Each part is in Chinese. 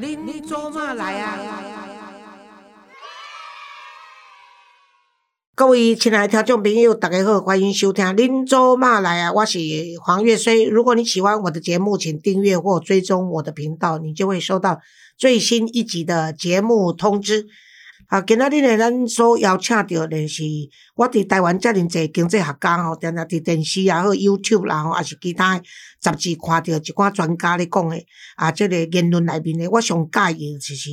恁做嘛来啊？各位亲爱的听众朋友，大家好，欢迎收听《恁做嘛来啊》，我是黄月水。如果你喜欢我的节目，请订阅或追踪我的频道，你就会收到最新一集的节目通知。啊，今仔日呢，咱所邀请到的是我伫台湾遮尔济经济学家吼，定定伫电视也好、YouTube 啦吼，也是其他杂志看到一寡专家咧讲的啊，即个言论内面呢，我上介意就是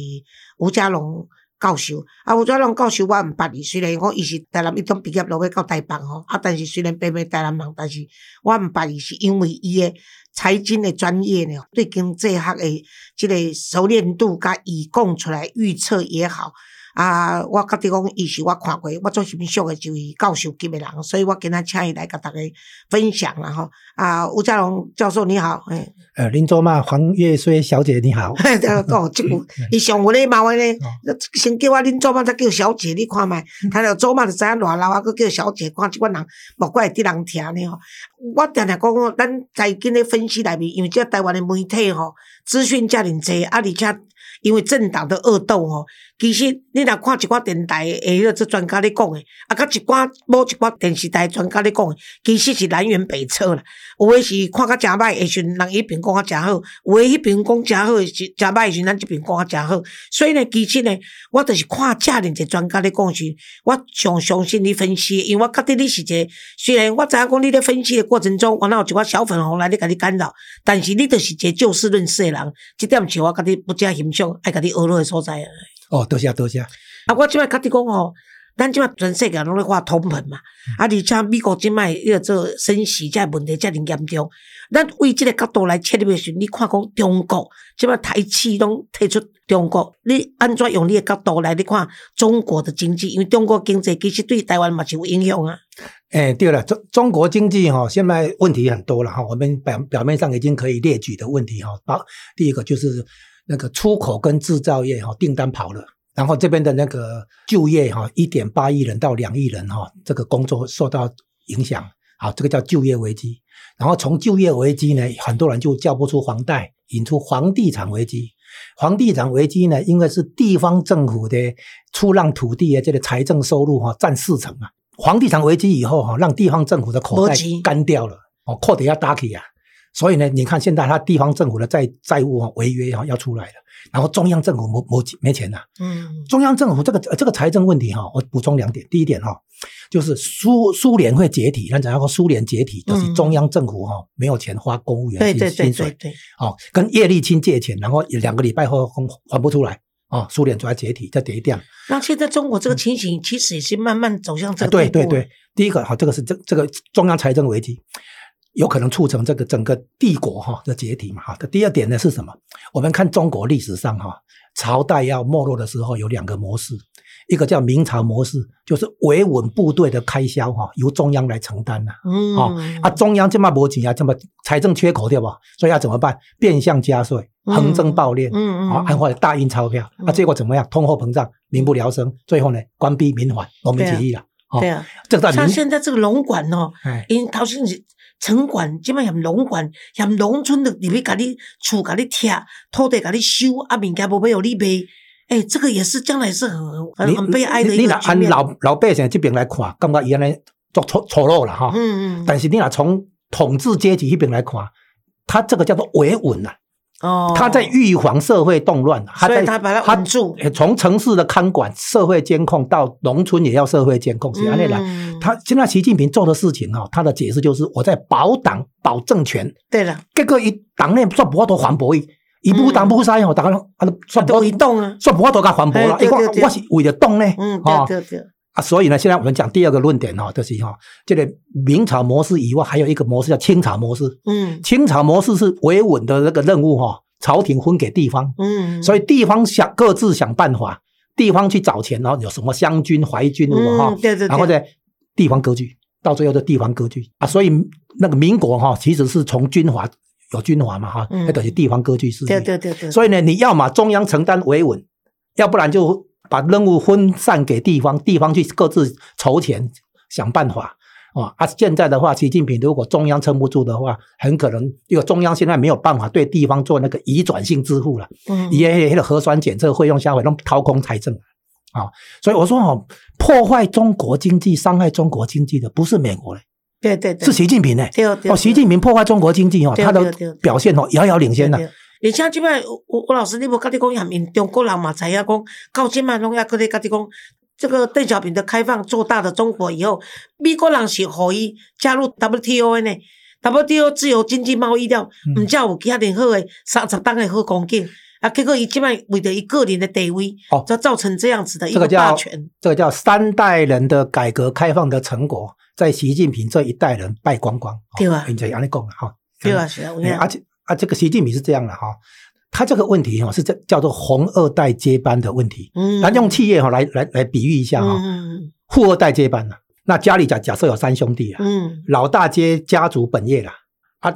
吴家龙教授。啊，吴家龙教授我毋捌伊，虽然我伊是台南一中毕业落去到台北吼，啊，但是虽然白面台南人，但是我毋捌伊，是因为伊的财经的专业呢，对经济学的即个熟练度，甲伊讲出来预测也好。啊，我甲你讲，伊是我看过，我做欣赏的就是教授级的人，所以我今仔请伊来甲大家分享啦吼。啊，吴家龙教授你好，诶，呃，林卓嘛，黄月衰小姐你好。讲即句，伊上有礼貌的呢，先叫我林卓嘛，再叫小姐，你看觅，他了卓嘛就知影偌老啊，佫叫小姐，看即款人，莫怪会得人听呢吼。我定定讲，咱在今日分析内面，因为即台湾的媒体吼，资讯遮尔济，啊，而且。因为政党的恶斗吼，其实你若看一寡电台的迄个做专家咧讲的，啊，甲一寡某一寡电视台专家咧讲的，其实是南辕北辙啦。有诶是看较诚歹，时阵人迄边讲较诚好；有诶迄边讲诚好，是诚歹时阵咱即边讲较诚好。所以呢，其实呢，我著是看遮尔一专家咧讲时，我上相信你分析，因为我觉得你是一个，虽然我知影讲你咧分析的过程中，我若有一寡小粉红来咧甲你干扰，但是你著是一个就事论事的人，即点是我甲你不加欣赏。爱甲你学落诶所在！哦，多谢多谢。啊，我即摆甲你讲哦，咱即摆全世界拢咧画通膨嘛，啊，而且美国即摆要做升息，即问题遮尔严重。咱为即个角度来切入诶时，你看讲中国即摆台企拢退出中国，你安怎用你诶角度来你看中国的经济？因为中国经济其实对台湾嘛是有影响啊。诶，对了，中中国经济哈，现在问题很多了哈。我们表表面上已经可以列举的问题哈，好，第一个就是。那个出口跟制造业哈订单跑了，然后这边的那个就业哈一点八亿人到两亿人哈，这个工作受到影响，好，这个叫就业危机。然后从就业危机呢，很多人就叫不出房贷，引出房地产危机。房地产危机呢，因为是地方政府的出让土地的这个财政收入哈占四成啊。房地产危机以后哈，让地方政府的口袋干掉了，哦，扩得要大起啊。所以呢，你看现在他地方政府的债债务啊违约哈要出来了，然后中央政府没没没钱了。嗯，中央政府这个这个财政问题哈，我补充两点。第一点哈，就是苏苏联会解体，那怎样说苏联解体？就是中央政府哈没有钱花公务员薪薪水，哦，跟叶利钦借钱，然后两个礼拜后还还不出来，哦，苏联就要解体，再跌掉。那现在中国这个情形其实也是慢慢走向这个对对对，第一个哈，这个是这这个中央财政危机。有可能促成这个整个帝国哈的解体嘛哈。的第二点呢是什么？我们看中国历史上哈，朝代要没落的时候有两个模式，一个叫明朝模式，就是维稳部队的开销哈由中央来承担呐。嗯。哦啊，中央这么没钱啊，这么财政缺口对吧？所以要怎么办？变相加税，横征暴敛，嗯嗯，啊，或者大印钞票，啊，结果怎么样？通货膨胀，民不聊生，最后呢，关闭民反，农民起义了。对啊。这个像现在这个龙管哦，因陶先生。城管即摆嫌农管嫌农村的入去甲你厝甲你拆土地甲你收啊物件无要互你卖，诶，这个也是将来是很很很悲哀的一个你若按老老百姓这边来看，感觉伊安尼做错错落了哈。嗯嗯。但是你若从统治阶级那边来看，他这个叫做维稳呐。哦，他在预防社会动乱，他在他把它稳住。从城市的看管、社会监控到农村也要社会监控，是安内来。他现在习近平做的事情哈，他的解释就是我在保党、保政权。对了，这个一党内算不法多反驳伊，一不党不杀，我大家啊算不一动啊，算不法多甲反驳了。一个我是为了动呢，嗯，对对对。啊，所以呢，现在我们讲第二个论点哈，就是哈，这个明朝模式以外，还有一个模式叫清朝模式。嗯，清朝模式是维稳的那个任务哈，朝廷分给地方。嗯，所以地方想各自想办法，地方去找钱，然后有什么湘军、淮军哈，对对对，然后在地方割据，到最后的地方割据啊。所以那个民国哈，其实是从军阀有军阀嘛哈，那等于地方割据势力。对对对对。所以呢，你要么中央承担维稳，要不然就。把任务分散给地方，地方去各自筹钱想办法哦啊，现在的话，习近平如果中央撑不住的话，很可能因为中央现在没有办法对地方做那个移转性支付了，嗯，也那个核酸检测费用下回弄掏空财政啊，所以我说哦，破坏中国经济、伤害中国经济的不是美国嘞，对对对，是习近平呢。对对哦，习近平破坏中国经济哦，他的表现哦遥遥领先呐。对而且即摆，吴吴老师，你无甲你讲，含因中国人嘛知影讲，到即摆拢要搁咧甲你讲，这个邓小平的开放做大的中国以后，美国人是互伊加入 WTO 的呢，WTO 自由经济贸易了，嗯毋才有遐尼好的三十档的好光景。啊，结果伊即摆为着伊个人的地位，哦就造成这样子的一个这个叫霸权。这个叫三代人的改革开放的成果，在习近平这一代人败光光。哦对啊你这样你讲哈。对啊，而且啊，这个习近平是这样的哈，他这个问题哈是这叫做红二代接班的问题。嗯咱用企业哈来来来比喻一下哈，嗯富二代接班了。那家里假假设有三兄弟啊，嗯老大接家族本业啦，啊，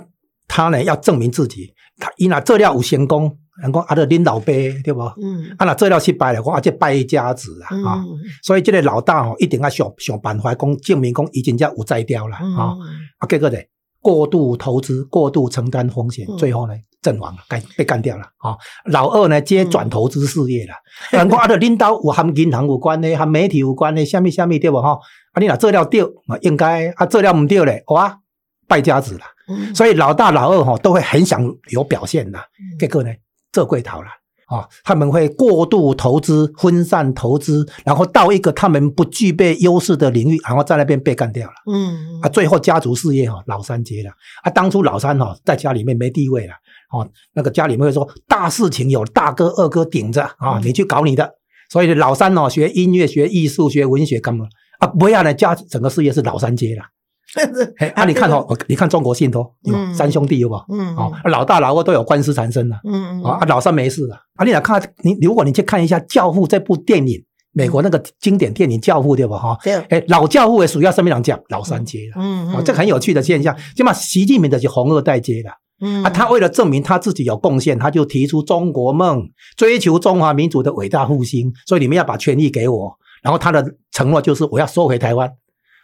他呢要证明自己，他伊若做了有成功，人讲啊，就恁老爸对不？嗯啊，若做了失败了，讲啊，这败家子啊，嗯啊，所以这个老大哦、一定要想想办法，讲证明讲伊真正有才调啦，嗯啊，啊，结果呢，过度投资、过度承担风险，嗯最后呢阵亡了，干被干掉了啊。老二呢接转投资事业了，人讲啊，的领导有含银行有关的，含媒体有关的，下面下面对不哈？啊，你若做了对，啊应该啊做了唔对嘞，哇，败家子了。嗯所以老大老二哈、都会很想有表现的，嗯结果呢这贵逃了。啊、他们会过度投资、分散投资，然后到一个他们不具备优势的领域，然后在那边被干掉了。嗯啊，最后家族事业哈、老三接了啊。当初老三哈、在家里面没地位了，哦，那个家里面会说大事情有大哥二哥顶着啊，嗯你去搞你的。所以老三哦，学音乐、学艺术、学文学干嘛啊？不要呢，家整个事业是老三接了。哎，啊，你看哦，你看中国信托，有嗯三兄弟有吧？嗯哦，老大老二都有官司缠身了。嗯啊，老三没事了。啊，你来看你，如果你去看一下《教父》这部电影，美国那个经典电影《教父》，对吧？哈，对哎，老教父也属于什么人讲老三接了。嗯哦，这很有趣的现象。起码习近平的是红二代接了嗯啊，他为了证明他自己有贡献，他就提出中国梦，追求中华民族的伟大复兴。所以你们要把权力给我，然后他的承诺就是我要收回台湾。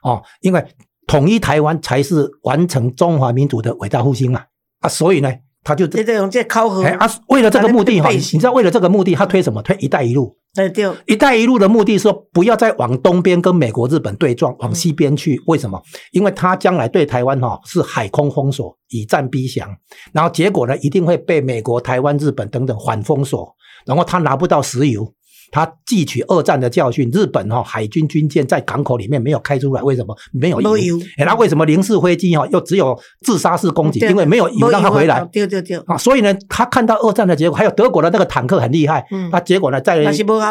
哦，因为统一台湾才是完成中华民族的伟大复兴嘛。啊，所以呢，他就你得用这考核哎，啊，为了这个目的哈，你知道为了这个目的，他推什么？推“一带一路”。对对，“一带一路”的目的是说，不要再往东边跟美国、日本对撞，往西边去。为什么？因为他将来对台湾哈是海空封锁，以战逼降，然后结果呢，一定会被美国、台湾、日本等等反封锁，然后他拿不到石油。他汲取二战的教训，日本哈、海军军舰在港口里面没有开出来，为什么？没有油。没油哎，那为什么零式飞机哈、又只有自杀式攻击？因为没有油让他回来。对对对，啊，所以呢，他看到二战的结果，还有德国的那个坦克很厉害，嗯他结果呢，在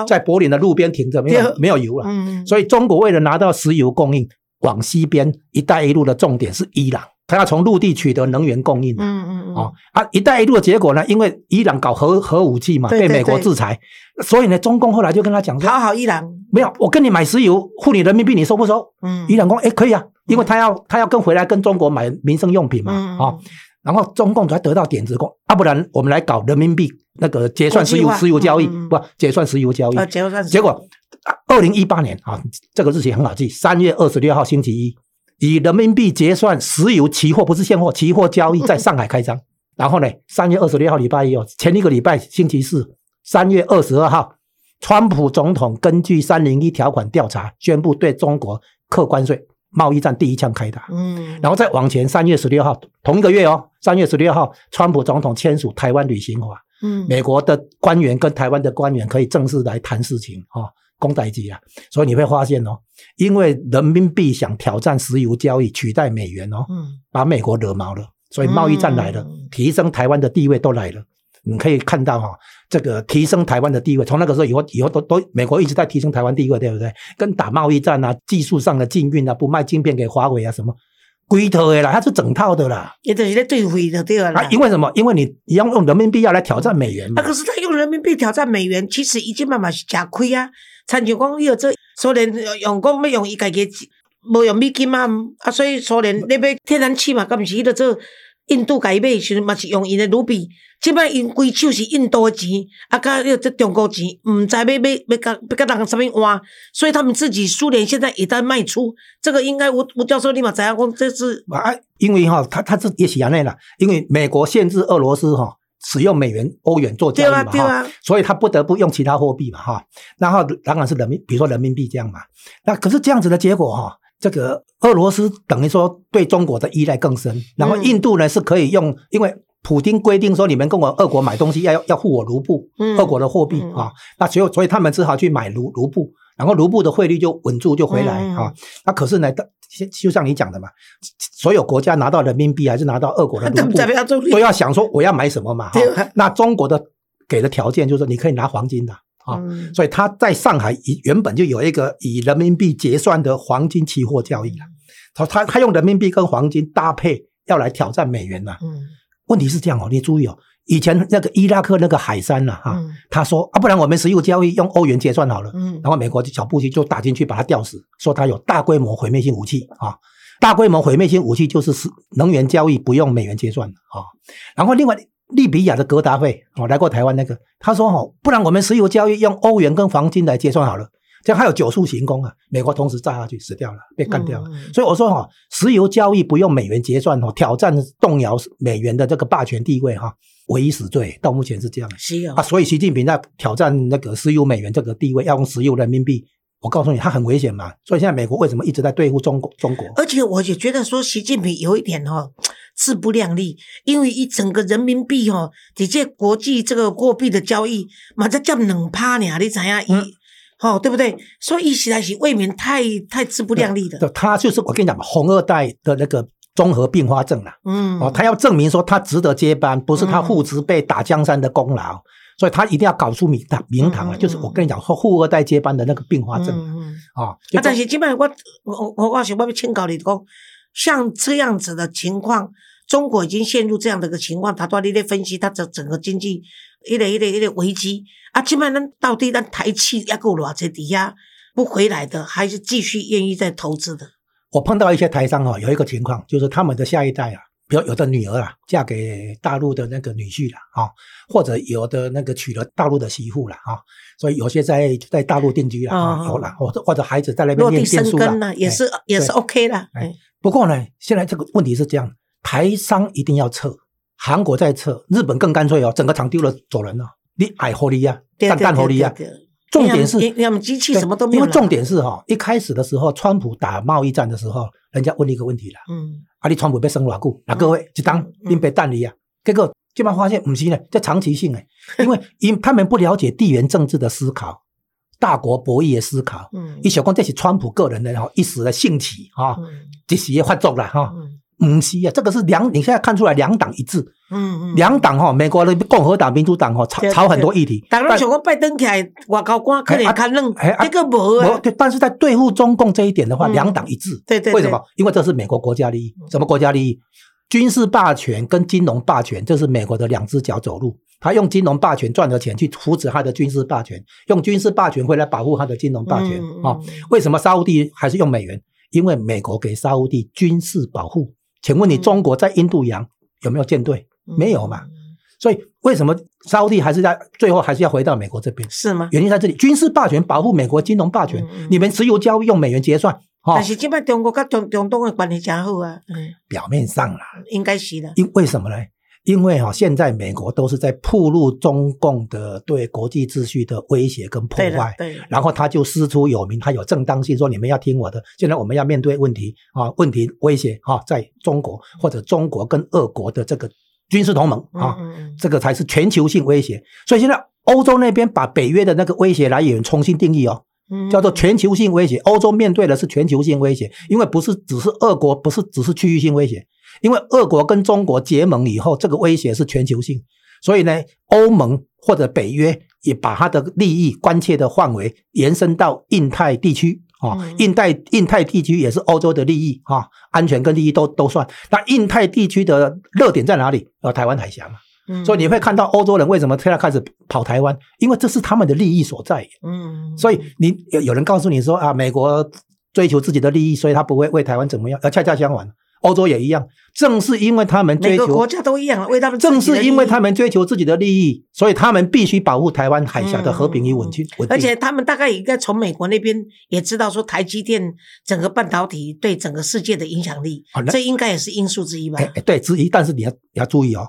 在柏林的路边停着，没有没有油了。嗯所以中国为了拿到石油供应，往西边“一带一路”的重点是伊朗，他要从陆地取得能源供应。嗯嗯嗯哦啊，“一带一路”的结果呢，因为伊朗搞核核武器嘛，被美国制裁，所以呢，中共后来就跟他讲说讨，好伊朗，没有，我跟你买石油，付你人民币，你收不收？嗯。伊朗说，哎，可以啊，因为他要他要跟回来跟中国买民生用品嘛，嗯。哦，然后中共才得到点子，说啊，不然我们来搞人民币那个结算石油石油交易，不结算石油交易。啊，结算结果，二零一八年啊，这个日期很好记，三月二十六号星期一，以人民币结算石油期货，不是现货，期货交易在上海开张。然后呢，三月二十六号礼拜一哦，前一个礼拜星期四，三月二十二号，川普总统根据三零一条款调查，宣布对中国课关税，贸易战第一枪开打。嗯，然后再往前，三月十六号，同一个月哦，三月十六号，川普总统签署台湾旅行法，嗯美国的官员跟台湾的官员可以正式来谈事情哦，公代机啊。所以你会发现哦，因为人民币想挑战石油交易，取代美元哦，嗯把美国惹毛了，所以贸易战来了，嗯提升台湾的地位都来了。你可以看到哈、这个提升台湾的地位，从那个时候以后，以后都都美国一直在提升台湾地位，对不对？跟打贸易战啊，技术上的禁运啊，不卖晶片给华为啊，什么龟头的啦，它是整套的啦。也就是咧对汇就对啦啊，。因为什么？因为你你要用人民币要来挑战美元嘛啊，。可是他用人民币挑战美元，其实已经慢慢是吃亏啊。参像讲，伊有这苏联用讲要用伊家己的，无用美金嘛，啊，所以苏联那边天然气嘛，敢毋是迄个做印度甲伊买的时阵嘛是用因的卢比，即摆因规手是印度的钱，啊，甲迄这中国钱，毋知要要要甲要甲人啥物换，所以他们自己苏联现在也在卖出，这个应该吴吴教授立马知影讲这是啊，因为哈，他他是也是安内啦，因为美国限制俄罗斯哈使用美元、欧元做交易嘛哈，啊，所以他不得不用其他货币嘛哈，然后当然是人民，比如说人民币这样嘛。那可是这样子的结果哈，这个俄罗斯等于说对中国的依赖更深，然后印度呢是可以用，因为普京规定说你们跟我俄国买东西要要付我卢布，嗯俄国的货币嗯啊，那所以所以他们只好去买卢卢布，然后卢布的汇率就稳住就回来嗯啊。那可是呢，就就像你讲的嘛，所有国家拿到人民币还是拿到俄国的卢布？都要想说我要买什么嘛。那中国的给的条件就是说你可以拿黄金的啊，嗯所以他在上海以原本就有一个以人民币结算的黄金期货交易了。他他他用人民币跟黄金搭配，要来挑战美元呐、嗯问题是这样哦，你注意哦，以前那个伊拉克那个海山呐、哈、嗯他说啊，不然我们石油交易用欧元结算好了。嗯然后美国的小布希就打进去把他吊死，说他有大规模毁灭性武器啊。大规模毁灭性武器就是是能源交易不用美元结算的啊。然后另外利比亚的格达费哦来过台湾那个，他说哦，不然我们石油交易用欧元跟黄金来结算好了，这样还有九速行宫啊。美国同时炸下去死掉了，被干掉了。所以我说哈、石油交易不用美元结算哦，挑战动摇美元的这个霸权地位哈、唯一死罪，到目前是这样。是哦啊，，所以习近平在挑战那个石油美元这个地位，要用石油人民币。我告诉你，他很危险嘛。所以现在美国为什么一直在对付中国？中国而且我也觉得说，习近平有一点哦，自不量力，因为一整个人民币哦，你这国际这个货币的交易，嘛才占两趴呢，你知影伊？嗯哦，对不对？所以伊实在是未免太太自不量力就的。他就是我跟你讲嘛，红二代的那个综合并发症啦。嗯，哦，他要证明说他值得接班，不是他父执辈打江山的功劳，所以他一定要搞出名堂名堂啊！就是我跟你讲，说富二代接班的那个并发症。啊。就啊，但是基本上我我我我想要请教你讲，像这样子的情况，中国已经陷入这样的一个情况，他多你在分析他整整个经济一点一点一点危机啊，基本上到底咱台气要够偌济底下不回来的，还是继续愿意再投资的？我碰到一些台商哦，有一个情况就是他们的下一代啊，比如有的女儿啊嫁给大陆的那个女婿了啊，或者有的那个娶了大陆的媳妇了啊，所以有些在在大陆定居了啊，哦有了，或者或者孩子在那边念念书了生根呢，也是哎也是 OK 的。不过呢，现在这个问题是这样，台商一定要撤，韩国在撤，日本更干脆哦，整个厂丢了走人了，你爱合理呀，干对对干合理呀。重点是因为机器什么都没有因为重点是哈、一开始的时候，川普打贸易战的时候，人家问一个问题了，嗯。啊，你川普被升偌久？那各位一当嗯。林北蛋里啊，结果基本上发现不是呢，这长期性诶，因为因他们不了解地缘政治的思考，大国博弈的思考，嗯。一小光这是川普个人的哈一时的兴起啊，嗯。一时的发作啦哈。嗯。唔是啊，这个是两，你现在看出来两党一致，嗯嗯，两党哈，美国的共和党、民主党哈，吵吵很多议题，大家但想讲拜登起来外交官可能较冷这个无啊，对，但是在对付中共这一点的话，嗯两党一致。对对对为什么？因为这是美国国家利益。什么国家利益？军事霸权跟金融霸权，这是美国的两只脚走路。他用金融霸权赚的钱去扶持他的军事霸权，用军事霸权回来保护他的金融霸权嗯啊、嗯为什么沙烏地还是用美元？因为美国给沙烏地军事保护。请问你，嗯中国在印度洋有没有舰队？嗯没有嘛？所以为什么沙烏地还是在最后还是要回到美国这边？是吗？原因在这里，军事霸权保护美国金融霸权，你们石油交易用美元结算，哦但，是即摆中国跟中中东的关系真好啊，嗯，表面上啦，应该是的。因为什么呢？因为哈、现在美国都是在铺路中共的对国际秩序的威胁跟破坏，，对的，然后他就师出有名，他有正当性，说你们要听我的。现在我们要面对问题啊，问题威胁啊，在中国或者中国跟俄国的这个军事同盟啊，这个才是全球性威胁。所以现在欧洲那边把北约的那个威胁来源重新定义哦，嗯，叫做全球性威胁。欧洲面对的是全球性威胁，因为不是只是俄国，不是只是区域性威胁，因为俄国跟中国结盟以后，这个威胁是全球性。所以呢，欧盟或者北约也把它的利益关切的范围延伸到印太地区啊、嗯印太印太地区也是欧洲的利益啊、安全跟利益都都算。那印太地区的热点在哪里？呃，台湾海峡嘛。嗯所以你会看到欧洲人为什么现在开始跑台湾，因为这是他们的利益所在。嗯，所以你有有人告诉你说啊，美国追求自己的利益，所以他不会为台湾怎么样，而恰恰相反，欧洲也一样。正是因为他们追求，每个国家都一样，为他们正是因为他们追求自己的利益，所以他们必须保护台湾海峡的和平与稳定。而且他们大概应该从美国那边也知道说，台积电整个半导体对整个世界的影响力，这应该也是因素之一吧？对，之一。但是你要你要注意哦，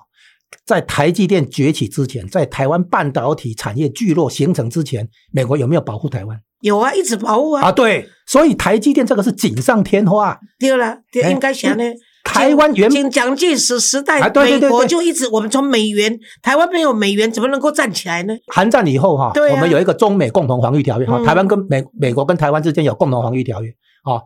在台积电崛起之前，在台湾半导体产业聚落形成之前，美国有没有保护台湾？有啊，一直保护啊。啊，对，所以台积电这个是锦上添花。对了，应该想呢。台湾原蒋蒋介石时代，美国就一直我们从美元，台湾没有美元，怎么能够站起来呢？韩战以后哈，我们有一个中美共同防御条约哈，台湾跟美美国跟台湾之间有共同防御条约啊，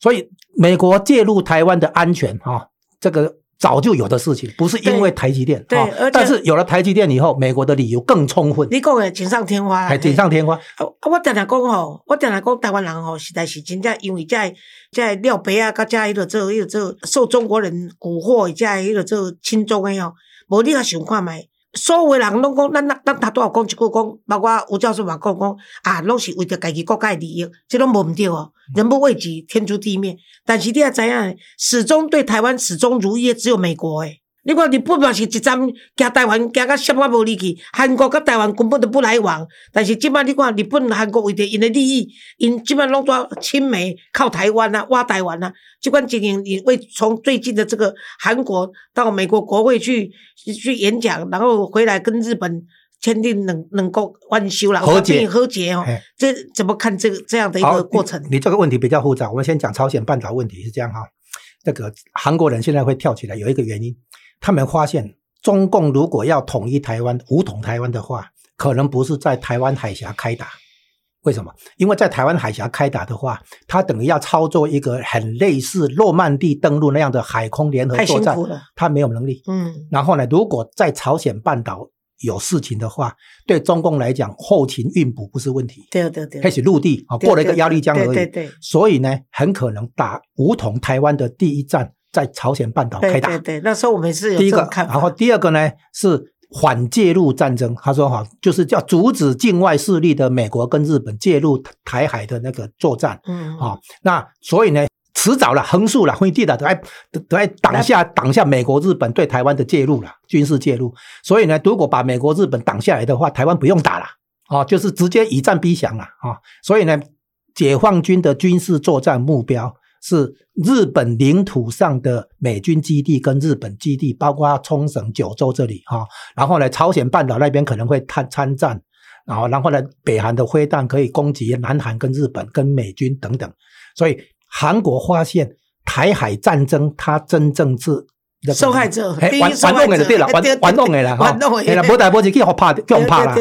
所以美国介入台湾的安全哈，这个。早就有的事情，不是因为台积电。对，但是有了台积电以后，美国的理由更充分。你讲的锦上添花。还锦上添花。啊，我常常讲吼，我常常讲台湾人吼，实在是真正因为在在尿白啊，加在迄个做迄个做受中国人蛊惑，在迄个做亲中的吼，无你个想看卖。所有人拢讲，咱咱咱他都要讲一句讲，包括吴教授嘛讲讲啊，拢是为着家己国家的利益，这拢无毋对哦。人不为己，天诛地灭。但是你也知影，始终对台湾始终如一的只有美国诶。你看日本嘛是一站行台湾行到闪啊无离去，韩国甲台湾根本都不来往。但是即摆你看日本、韩国为着因的利益，因即摆拢在亲美，靠台湾啊，挖台湾啊。即款经营，你为从最近的这个韩国到美国国会去去演讲，然后回来跟日本签订能能够挽修了和解和解哦。这怎么看这个这样的一个过程？你这个问题比较复杂，我们先讲朝鲜半岛问题是这样哈。这个韩国人现在会跳起来，有一个原因。他们发现，中共如果要统一台湾、武统台湾的话，可能不是在台湾海峡开打。为什么？因为在台湾海峡开打的话，他等于要操作一个很类似诺曼底登陆那样的海空联合作战，他没有能力。嗯。然后呢，如果在朝鲜半岛有事情的话，对中共来讲，后勤运补不是问题。对对对。开始陆地啊，过了一个鸭绿江而已。对对。所以呢，很可能打武统台湾的第一战。在朝鲜半岛开打，对对，那时候我们是有第一个，然后第二个呢是反介入战争。他说哈，就是叫阻止境外势力的美国跟日本介入台海的那个作战。嗯，啊，那所以呢，迟早了，横竖了，会地的都来都来挡下挡下美国日本对台湾的介入了，军事介入。所以呢，如果把美国日本挡下来的话，台湾不用打了，啊，就是直接以战逼降了啊。所以呢，解放军的军事作战目标。是日本领土上的美军基地跟日本基地，包括冲绳、九州这里哈。然后呢，朝鲜半岛那边可能会参参战，然后然后呢，北韩的飞弹可以攻击南韩跟日本跟美军等等。所以韩国发现台海战争，它真正是。受害者，玩玩弄的就对了，玩玩弄的了哈。哎呀，波台波去去好怕，更怕了。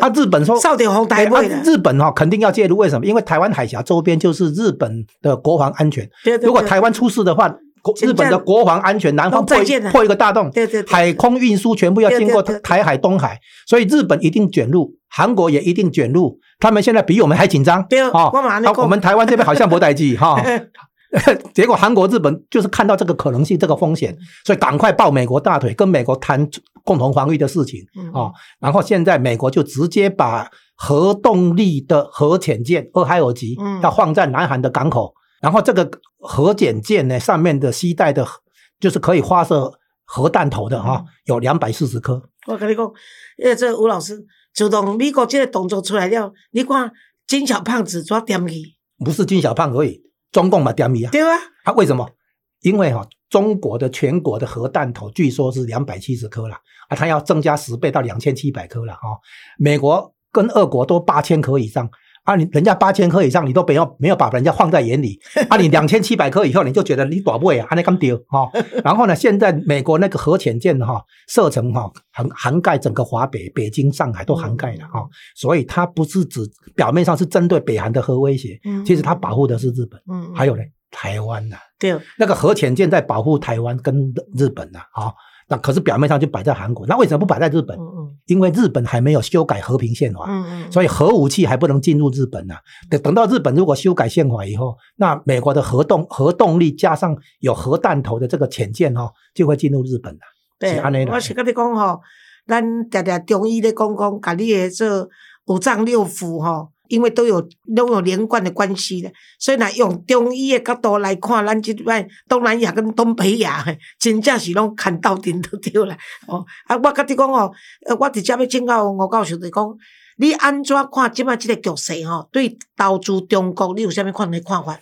他日本说，少点红台位日本哈肯定要介入，为什么？因为台湾海峡周边就是日本的国防安全。如果台湾出事的话，日本的国防安全，南方破破一个大洞，海空运输全部要经过台海、东海，所以日本一定卷入，韩国也一定卷入。他们现在比我们还紧张。对哦，我们台湾这边好像不待机哈。结果韩国、日本就是看到这个可能性、这个风险，所以赶快抱美国大腿，跟美国谈共同防御的事情啊。然后现在美国就直接把核动力的核潜舰俄亥俄级要放在南韩的港口，然后这个核潜舰呢上面的携带的，就是可以发射核弹头的哈，有两百四十颗。我跟你讲，因为这吴老师主动美国这个动作出来了，你看金小胖子抓点去，不是金小胖而已。中共嘛，点米啊？对啊。他为什么？因为哈，中国的全国的核弹头据说是两百七十颗了啊，他要增加十倍到两千七百颗了哈。美国跟俄国都八千颗以上。啊，你人家八千颗以上，你都没有没有把人家放在眼里。啊，你两千七百颗以后，你就觉得你短不啊，那咁丢哈。然后呢，现在美国那个核潜舰哈，射程哈涵涵盖整个华北、北京、上海都涵盖了哈。所以它不是指表面上是针对北韩的核威胁，其实它保护的是日本，嗯，还有呢台湾呐。对，那个核潜舰在保护台湾跟日本呐，啊。那可是表面上就摆在韩国，那为什么不摆在日本？因为日本还没有修改和平宪法，所以核武器还不能进入日本呢。等等到日本如果修改宪法以后，那美国的核动核动力加上有核弹头的这个潜舰哦，就会进入日本了。对，我是跟你讲哈，咱常常中医咧讲讲，家你的这五脏六腑哈，因为都有都有连贯的关系的，所以呢，用中医的角度来看，咱即摆东南亚跟东北亚，真正是拢看到顶都对啦。哦，啊，我甲你讲哦，呃，我直接要请教吴教授就讲，你安怎看即摆即个局势吼？对投资中国，你有啥物款的看法？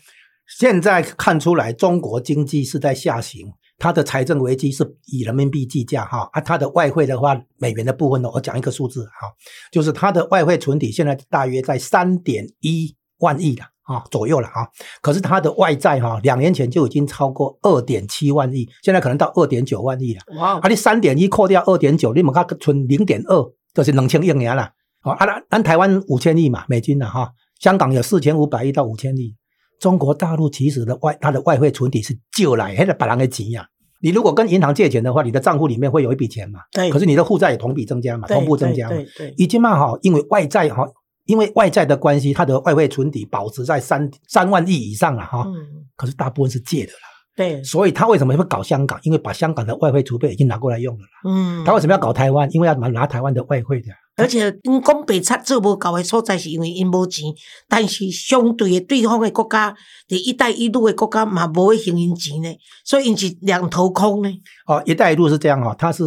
现在看出来，中国经济是在下行，它的财政危机是以人民币计价哈啊，它的外汇的话，美元的部分呢，我讲一个数字哈，就是它的外汇存底现在大约在三点一万亿了啊左右了哈，可是它的外债哈，两年前就已经超过二点七万亿，现在可能到二点九万亿了。哇！啊，你三点一扣掉二点九，你们看存零点二，就是两千亿年了。哦，啊，按台湾五千亿嘛，美金了哈，香港有四千五百亿到五千亿。中国大陆其实的外，它的外汇存底是旧来，还是把人给挤呀？你如果跟银行借钱的话，你的账户里面会有一笔钱嘛？对。可是你的负债也同比增加嘛，同步增加嘛？对对。已经嘛哈，因为外债哈，因为外债的关系，它的外汇存底保持在三三万亿以上了哈。嗯。可是大部分是借的啦。对。所以他为什么会搞香港？因为把香港的外汇储备已经拿过来用了啦。嗯。他为什么要搞台湾？因为要拿拿台湾的外汇的。而且因讲白贼做无够的所在，是因为因无钱，但是相对的对方的国家，伫一带一路的国家嘛无会行因钱呢，所以因是两头空呢。哦，一带一路是这样哦，它是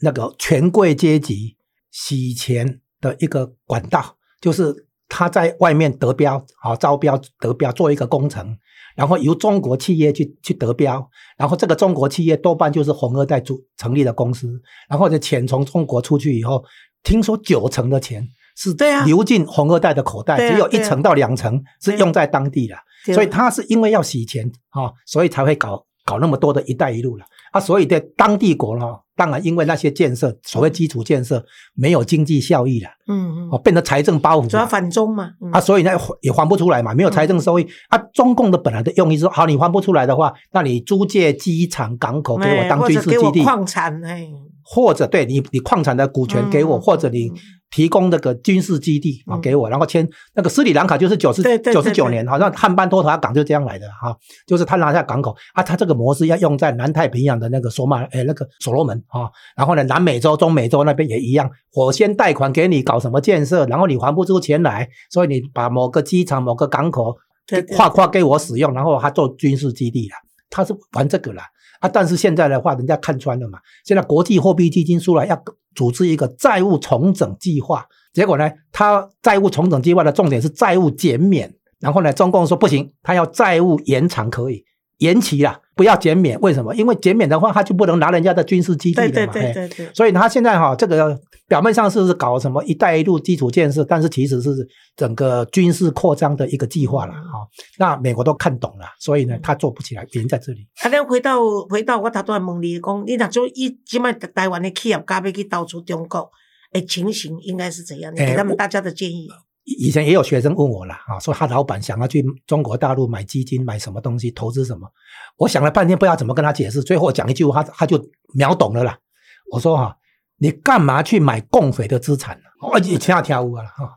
那个权贵阶级洗钱的一个管道，就是他在外面得标，好招标得标做一个工程，然后由中国企业去去得标，然后这个中国企业多半就是红二代组成立的公司，然后这钱从中国出去以后。听说九成的钱是流进红二代的口袋，只有一成到两成是用在当地的，所以他是因为要洗钱啊，所以才会搞搞那么多的一带一路了。啊。所以在当地国呢，当然因为那些建设，所谓基础建设没有经济效益了，嗯嗯，哦，变成财政包袱，主要反中嘛啊，所以呢也还不出来嘛，没有财政收益。啊。中共的本来的用意是说，好，你还不出来的话，那你租借机场港口给我当军事基地，矿产哎。或者对你，你矿产的股权给我，或者你提供那个军事基地啊给我，然后签那个斯里兰卡就是九十九十九年，好像汉班托塔港就这样来的哈，就是他拿下港口啊，他这个模式要用在南太平洋的那个索马诶那个所罗门啊，然后呢南美洲、中美洲那边也一样，我先贷款给你搞什么建设，然后你还不出钱来，所以你把某个机场、某个港口划划给我使用，然后他做军事基地了，他是玩这个了。啊，但是现在的话，人家看穿了嘛。现在国际货币基金出来要组织一个债务重整计划，结果呢，他债务重整计划的重点是债务减免，然后呢，中共说不行，他要债务延长可以。延期了，不要减免，为什么？因为减免的话，他就不能拿人家的军事基地了嘛。对对对对对。所以他现在哈，这个表面上是搞什么“一带一路”基础建设，但是其实是整个军事扩张的一个计划了哈。那美国都看懂了，所以呢，他做不起来，原因在这里。啊，那回到回到我头都问你讲，你那做一今麦台湾的企业家要去到处中国，诶，情形应该是怎样？你给他们大家的建议。以前也有学生问我了啊，说他老板想要去中国大陆买基金、买什么东西、投资什么。我想了半天，不知道怎么跟他解释。最后讲一句话，他就秒懂了啦。我说哈，你干嘛去买共匪的资产呢？哦，你跳跳舞啊哈！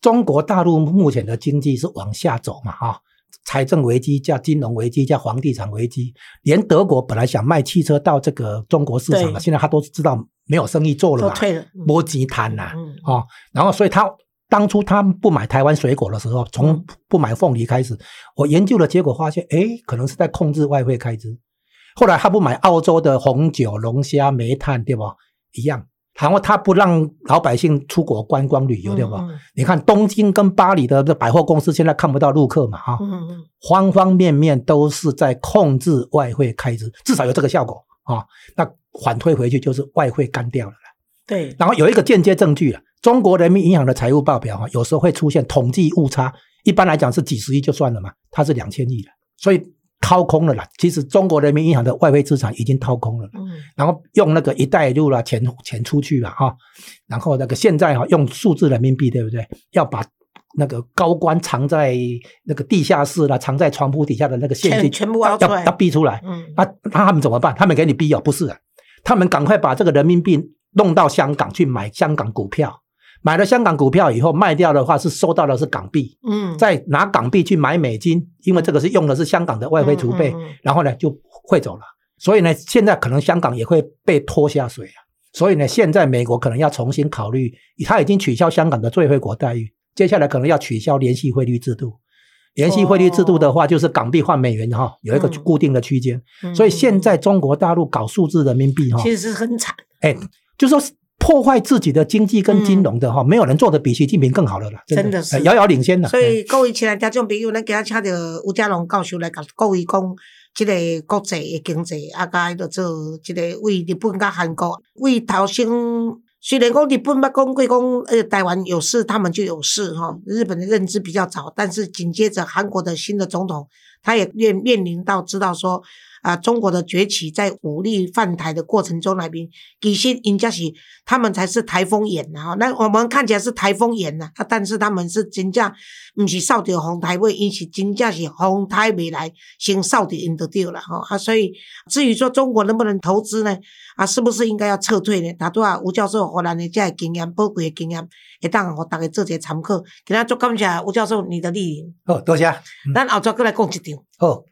中国大陆目前的经济是往下走嘛哈，财政危机加金融危机加房地产危机，连德国本来想卖汽车到这个中国市场了，现在他都知道没有生意做了嘛，摸鸡摊呐，哦，然后所以他。当初他不买台湾水果的时候，从不买凤梨开始，我研究的结果发现，哎，可能是在控制外汇开支。后来他不买澳洲的红酒、龙虾、煤炭，对吧？一样。然后他不让老百姓出国观光旅游，对吧？你看东京跟巴黎的这百货公司现在看不到陆客嘛，哈，方方面面都是在控制外汇开支，至少有这个效果啊。那反推回去就是外汇干掉了。对。然后有一个间接证据了。中国人民银行的财务报表哈，有时候会出现统计误差，一般来讲是几十亿就算了嘛，它是两千亿了，所以掏空了啦。其实中国人民银行的外汇资产已经掏空了，嗯，然后用那个一带一路啦钱钱出去了哈，然后那个现在哈用数字人民币对不对？要把那个高官藏在那个地下室啦，藏在床铺底下的那个现金全部要要逼出来，嗯，那那他们怎么办？他们给你逼哦，不是，他们赶快把这个人民币弄到香港去买香港股票。买了香港股票以后卖掉的话，是收到的是港币，嗯，再拿港币去买美金，因为这个是用的是香港的外汇储备，然后呢就汇走了。所以呢，现在可能香港也会被拖下水啊。所以呢，现在美国可能要重新考虑，他已经取消香港的最惠国待遇，接下来可能要取消联系汇率制度。联系汇率制度的话，就是港币换美元哈，有一个嗯固定的区间。嗯所以现在中国大陆搞数字人民币哈，其实是很惨。哎，就说是破坏自己的经济跟金融的哈，没有人做的比习近平更好了啦，真的是哎遥遥领先了。所以各位亲爱的听众朋友，咱今仔请到吴家龙教授来甲各位讲，即个国际的经济，啊，甲迄个做即个为日本甲韩国，为头先。虽然讲日本捌讲过讲，呃，台湾有事，他们就有事哈。日本的认知比较早，但是紧接着韩国的新的总统，他也面面临到知道说，啊，中国的崛起在武力犯台的过程中来宾，其实人家是他们才是台风眼呐、哈，那我们看起来是台风眼呐、啊，但是他们是真正不是扫到红台尾，因是真正是红台未来先扫到因就对了哈啊，所以至于说中国能不能投资呢？啊，是不是应该要撤退呢？大多啊，吴教授荷兰的这个经验、宝贵的经验，会当互大家做一个参考。今仔足感谢吴教授你的莅临，好，多谢。咱后再过来讲一场。好。